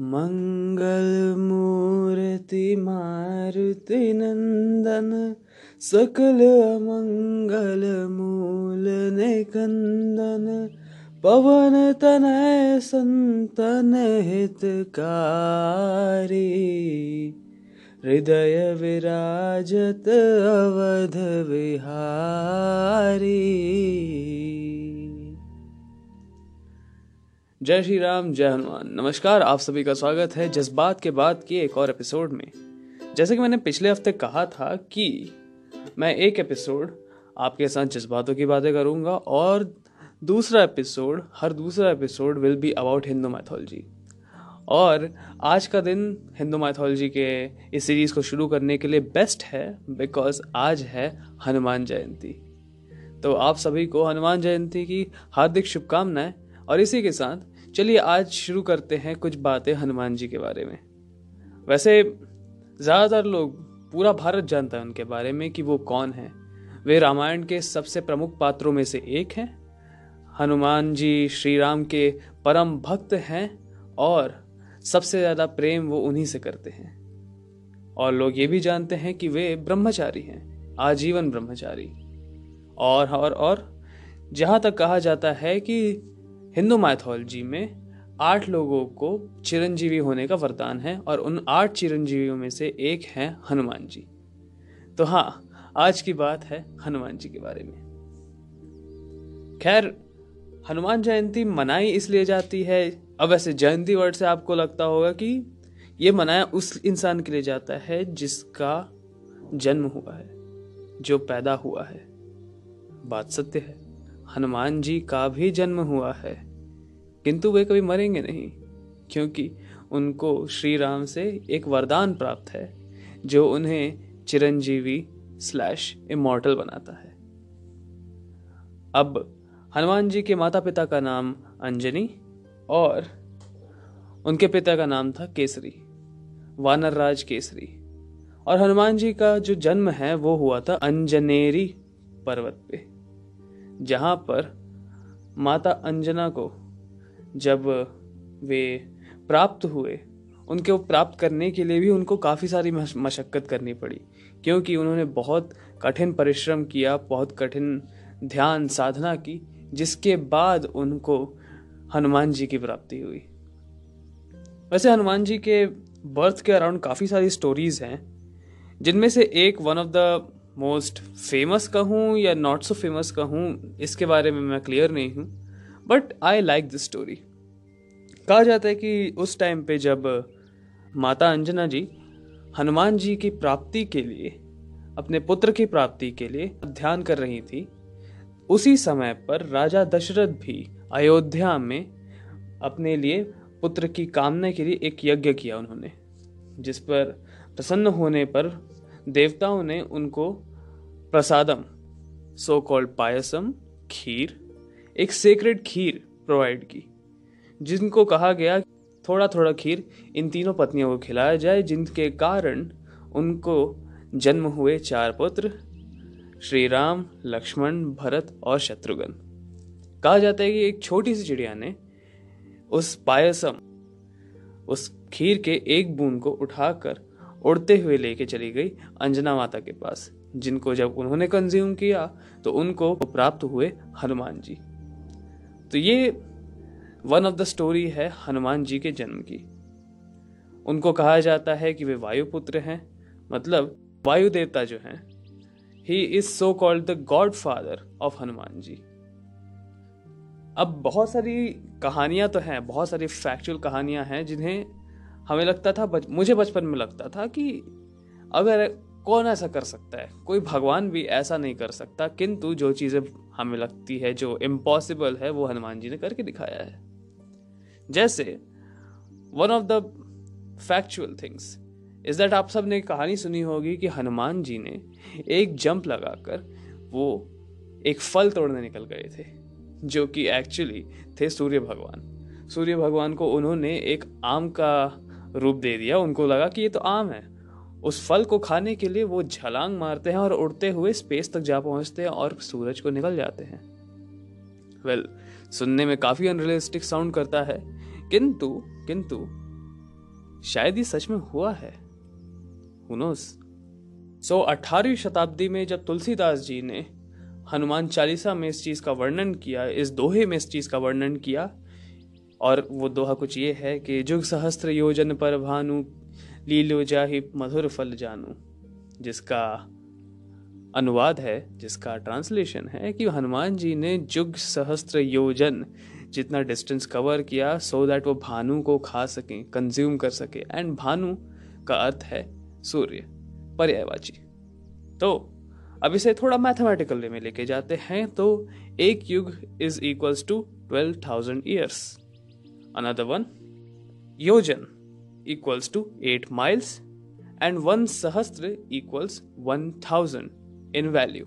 मङ्गलमूर्ति मारुति नन्दन् शुक्लमङ्गलमूलनिकन्दन् पवन तने सन्तन हितकारी हृदय विराजत अवध विहारी। जय श्री राम, जय हनुमान। नमस्कार, आप सभी का स्वागत है जज्बात के बाद के एक और एपिसोड में। जैसे कि मैंने पिछले हफ़्ते कहा था कि मैं एक एपिसोड आपके साथ जज्बातों की बातें करूँगा और दूसरा एपिसोड, हर दूसरा episode will be about Hindu mythology और आज का दिन हिंदू मैथोलॉजी के इस सीरीज़ को शुरू करने के लिए बेस्ट है बिकॉज़ आज है हनुमान जयंती। तो आप सभी को हनुमान जयंती की हार्दिक शुभकामनाएँ और इसी के साथ, चलिए आज शुरू करते हैं कुछ बातें हनुमान जी के बारे में। वैसे, ज़्यादातर लोग, पूरा भारत जानता है उनके बारे में कि वो कौन है। वे रामायण के सबसे प्रमुख पात्रों में से एक हैं। हनुमान जी श्री राम के परम भक्त हैं और सबसे ज़्यादा प्रेम वो उन्हीं से करते हैं। और लोग ये भी जानते हैं कि वे ब्रह्मचारी हैं, आजीवन ब्रह्मचारी। और और और, जहाँ तक कहा जाता है कि हिंदू माइथोलॉजी में आठ लोगों को चिरंजीवी होने का वरदान है और उन आठ चिरंजीवियों में से एक है हनुमान जी। तो हाँ आज की बात है हनुमान जी के बारे में। खैर, हनुमान जयंती मनाई इसलिए जाती है, अब ऐसे जयंती वर्ड से आपको लगता होगा कि ये मनाया उस इंसान के लिए जाता है जिसका जन्म हुआ है, जो पैदा हुआ है। बात सत्य है। हनुमान जी का भी जन्म हुआ है। किंतु वे कभी मरेंगे नहीं, क्योंकि उनको श्री राम से एक वरदान प्राप्त है, जो उन्हें चिरंजीवी स्लैश इमोर्टल बनाता है। अब हनुमान जी के माता पिता का नाम अंजनी और उनके पिता का नाम था केसरी, वानर राज केसरी। और हनुमान जी का जो जन्म है, वो हुआ था अंजनेरी पर्वत पे। जहाँ पर माता अंजना को जब वे प्राप्त हुए, उनके प्राप्त करने के लिए भी उनको काफ़ी सारी मशक्क़त करनी पड़ी, क्योंकि उन्होंने बहुत कठिन परिश्रम किया, बहुत कठिन ध्यान, साधना की, जिसके बाद उनको हनुमान जी की प्राप्ति हुई। वैसे हनुमान जी के बर्थ के अराउंड काफ़ी सारी स्टोरीज हैं, जिनमें से एक one of the most famous कहूँ या नॉट सो फ़ेमस कहूँ, इसके बारे में मैं क्लियर नहीं हूँ but I like this story कहा जाता है कि उस टाइम पे जब माता अंजना जी हनुमान जी की प्राप्ति के लिए, अपने पुत्र की प्राप्ति के लिए ध्यान कर रही थी, उसी समय पर राजा दशरथ भी अयोध्या में अपने लिए पुत्र की कामना के लिए एक यज्ञ किया उन्होंने, जिस पर प्रसन्न होने पर देवताओं ने उनको प्रसादम सो कॉल्ड पायसम, खीर, एक सेक्रेट खीर प्रोवाइड की, जिनको कहा गया थोड़ा थोड़ा खीर इन तीनों पत्नियों को खिलाया जाए, जिनके कारण उनको जन्म हुए चार पुत्र श्री राम लक्ष्मण, भरत और शत्रुघ्न। कहा जाता है कि एक छोटी सी चिड़िया ने उस पायसम, उस खीर के एक बूंद को उठाकर उड़ते हुए लेके चली गई अंजना माता के पास, जिनको जब उन्होंने कंज्यूम किया तो उनको प्राप्त हुए हनुमान जी। तो ये वन ऑफ़ द स्टोरी है हनुमान जी के जन्म की। उनको कहा जाता है कि वे वायुपुत्र हैं मतलब वायु देवता जो हैं। He is so called the godfather of Hanuman ji. अब बहुत सारी कहानियाँ तो हैं, बहुत सारी फैक्चुअल कहानियाँ हैं जिन्हें हमें लगता था बच, मुझे बचपन में लगता था कि अगर कौन ऐसा कर सकता है? कोई भगवान भी ऐसा नहीं कर सकता किंतु जो चीज़ें हमें लगती है जो इम्पॉसिबल है वो हनुमान जी ने करके दिखाया है। जैसे one of the factual things is that आप सबने कहानी सुनी होगी कि हनुमान जी ने एक जंप लगाकर वो एक फल तोड़ने निकल गए थे जो कि एक्चुअली थे सूर्य भगवान। सूर्य भगवान को उन्होंने एक आम का रूप दे दिया। उनको लगा कि ये तो आम है। उस फल को खाने के लिए वो छलांग मारते हैं और उड़ते हुए स्पेस तक जा पहुँचते हैं और सूरज को निकल जाते हैं। वेल well, सुनने में काफ़ी अनरियलिस्टिक साउंड करता है। किंतु किंतु शायद ये सच में हुआ है। सो अठारहवीं शताब्दी में जब तुलसीदास जी ने हनुमान चालीसा में इस चीज़ का वर्णन किया इस दोहे में इस चीज़ का वर्णन किया और वो दोहा कुछ ये है कि जुग सहस्त्र योजन पर भानु, लीलो जाहि मधुर फल जानू, जिसका अनुवाद है, जिसका ट्रांसलेशन है कि हनुमान जी ने जुग सहस्त्र योजन जितना डिस्टेंस कवर किया सो दैट वो भानु को खा सकें कंज्यूम कर सके। एंड भानु का अर्थ है सूर्य, पर्यायवाची। तो अब इसे थोड़ा मैथमेटिकल में लेके जाते हैं तो एक yuga is equals to twelve thousand years one yojan equals to eight miles and one sahastra equals to thousand in value.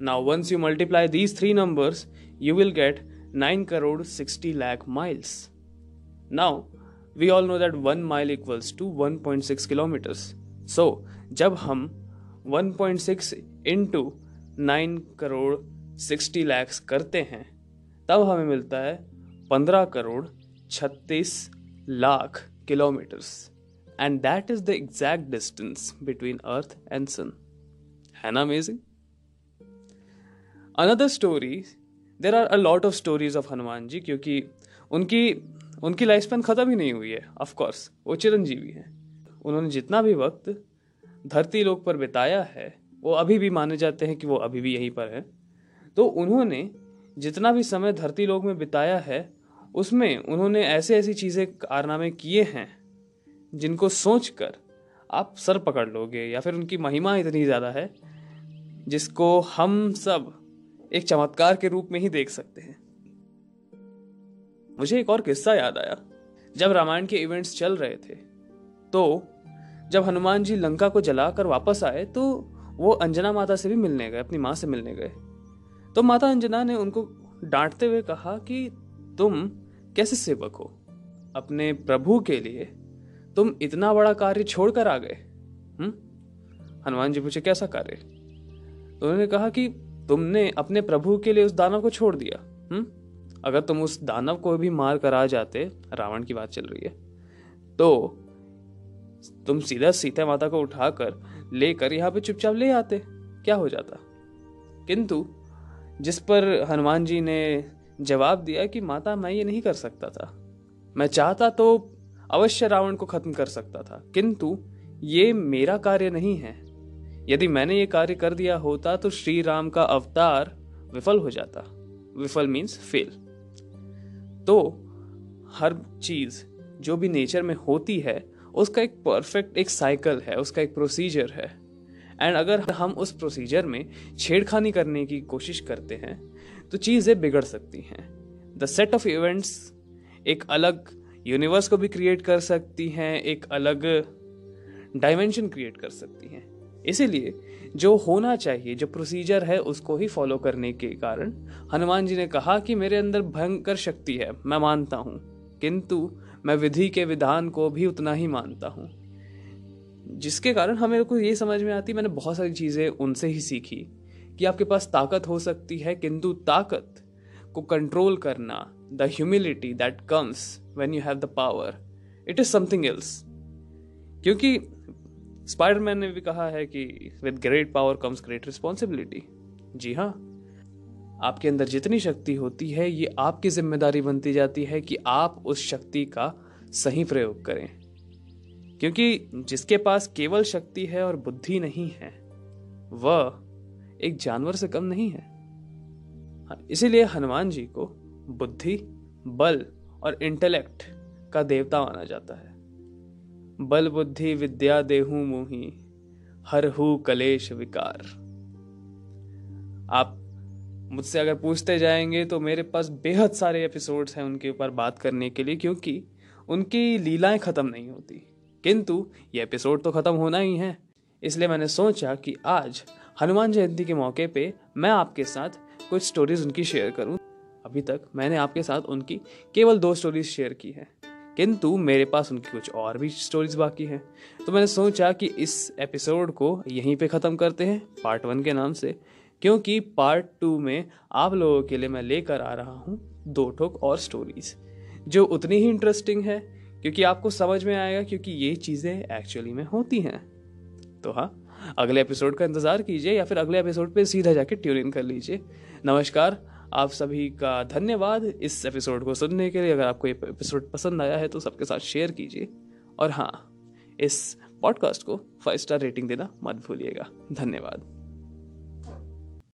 Now, once you multiply these three numbers, you will get 9 crore 60 lakh miles. Now, we all know that 1 mile equals to 1.6 kilometers. So, जब हम 1.6 into 9 crore 60 lakhs करते हैं तब हमें मिलता है 15 crore 36 lakh kilometres and that is the exact distance between earth and sun है ना amazing another story there are a lot of stories of Hanuman ji क्योंकि उनकी उनकी लाइफ स्पैन ख़त्म ही नहीं हुई है ऑफकोर्स वो चिरंजीवी हैं। उन्होंने जितना भी वक्त धरती लोक पर बिताया है, वो अभी भी माने जाते हैं कि वो अभी भी यहीं पर हैं। तो उन्होंने जितना भी समय धरती लोक में बिताया है उसमें उन्होंने ऐसे ऐसी चीज़ें कारनामे किए हैं, जिनको सोच कर आप सर पकड़ लोगे या फिर उनकी महिमा इतनी ज़्यादा है, जिसको हम सब एक चमत्कार के रूप में ही देख सकते हैं। मुझे एक और किस्सा याद आया। जब रामायण के इवेंट्स चल रहे थे तो जब हनुमान जी लंका को जलाकर वापस आए तो वो अंजना माता से भी मिलने गए, अपनी माँ से मिलने गए। तो माता अंजना ने उनको डांटते हुए कहा कि तुम कैसे सेवक हो? अपने प्रभु के लिए तुम इतना बड़ा कार्य छोड़कर आ गए हम्म? हनुमान जी पूछे, कैसा कार्य? तो उन्होंने कहा कि तुमने अपने प्रभु के लिए उस दानव को छोड़ दिया हम्म? अगर तुम उस दानव को भी मार कर आ जाते, रावण की बात चल रही है तो तुम सीधा सीता माता को उठाकर लेकर यहाँ पे चुपचाप ले आते, क्या हो जाता? किंतु जिस पर हनुमान जी ने जवाब दिया कि माता, मैं ये नहीं कर सकता था। मैं चाहता तो अवश्य रावण को खत्म कर सकता था, किंतु ये मेरा कार्य नहीं है। यदि मैंने ये कार्य कर दिया होता तो श्री राम का अवतार विफल हो जाता। विफल मीन्स फेल तो हर चीज़ जो भी नेचर में होती है, उसका एक परफेक्ट एक साइकिल है, उसका एक प्रोसीजर है। एंड अगर हम उस प्रोसीजर में छेड़खानी करने की कोशिश करते हैं तो चीज़ें बिगड़ सकती हैं। द सेट ऑफ़ इवेंट्स एक अलग यूनिवर्स को भी क्रिएट कर सकती हैं, एक अलग डायमेंशन क्रिएट कर सकती हैं। इसीलिए जो होना चाहिए, जो प्रोसीजर है, उसको ही फॉलो करने के कारण हनुमान जी ने कहा कि मेरे अंदर भयंकर शक्ति है, मैं मानता हूँ। किंतु मैं विधि के विधान को भी उतना ही मानता हूँ। जिसके कारण हमें को ये समझ में आती, मैंने बहुत सारी चीज़ें उनसे ही सीखी। कि आपके पास ताकत हो सकती है, किंतु ताकत को कंट्रोल करना the humility that comes when you have the power it is something else क्योंकि स्पाइडरमैन ने भी कहा है कि with great power comes great responsibility जी हाँ आपके अंदर जितनी शक्ति होती है, ये आपकी ज़िम्मेदारी बनती जाती है कि आप उस शक्ति का सही प्रयोग करें। क्योंकि जिसके पास केवल शक्ति है और बुद्धि नहीं है, वह एक जानवर से कम नहीं है। हाँ, इसीलिए हनुमान जी को बुद्धि बल और इंटेलेक्ट का देवता माना जाता है। बल बुद्धि विद्या देहू मुही हर हु कलेश विकार। आप मुझसे अगर पूछते जाएँगे तो मेरे पास बेहद सारे एपिसोड्स हैं उनके ऊपर बात करने के लिए क्योंकि उनकी लीलाएँ खत्म नहीं होती। किंतु ये एपिसोड तो खत्म होना ही है इसलिए मैंने सोचा कि आज हनुमान जयंती के मौके पे मैं आपके साथ कुछ स्टोरीज उनकी शेयर करूँ। अभी तक मैंने आपके साथ उनकी केवल दो स्टोरीज शेयर की है। किंतु मेरे पास उनकी कुछ और भी स्टोरीज बाकी हैं। तो मैंने सोचा कि इस एपिसोड को यहीं पे ख़त्म करते हैं पार्ट वन के नाम से। क्योंकि पार्ट टू में आप लोगों के लिए मैं लेकर आ रहा हूँ दो ठोक और स्टोरीज जो उतनी ही इंटरेस्टिंग है, क्योंकि आपको समझ में आएगा क्योंकि ये चीज़ें एक्चुअली में होती हैं। तो हाँ अगले एपिसोड का इंतज़ार कीजिए या फिर अगले एपिसोड पे सीधा जाके ट्यून इन कर लीजिए। नमस्कार, आप सभी का धन्यवाद इस एपिसोड को सुनने के लिए। अगर आपको ये एपिसोड पसंद आया है तो सबके साथ शेयर कीजिए। और हाँ इस पॉडकास्ट को फाइव स्टार रेटिंग देना मत भूलिएगा। धन्यवाद।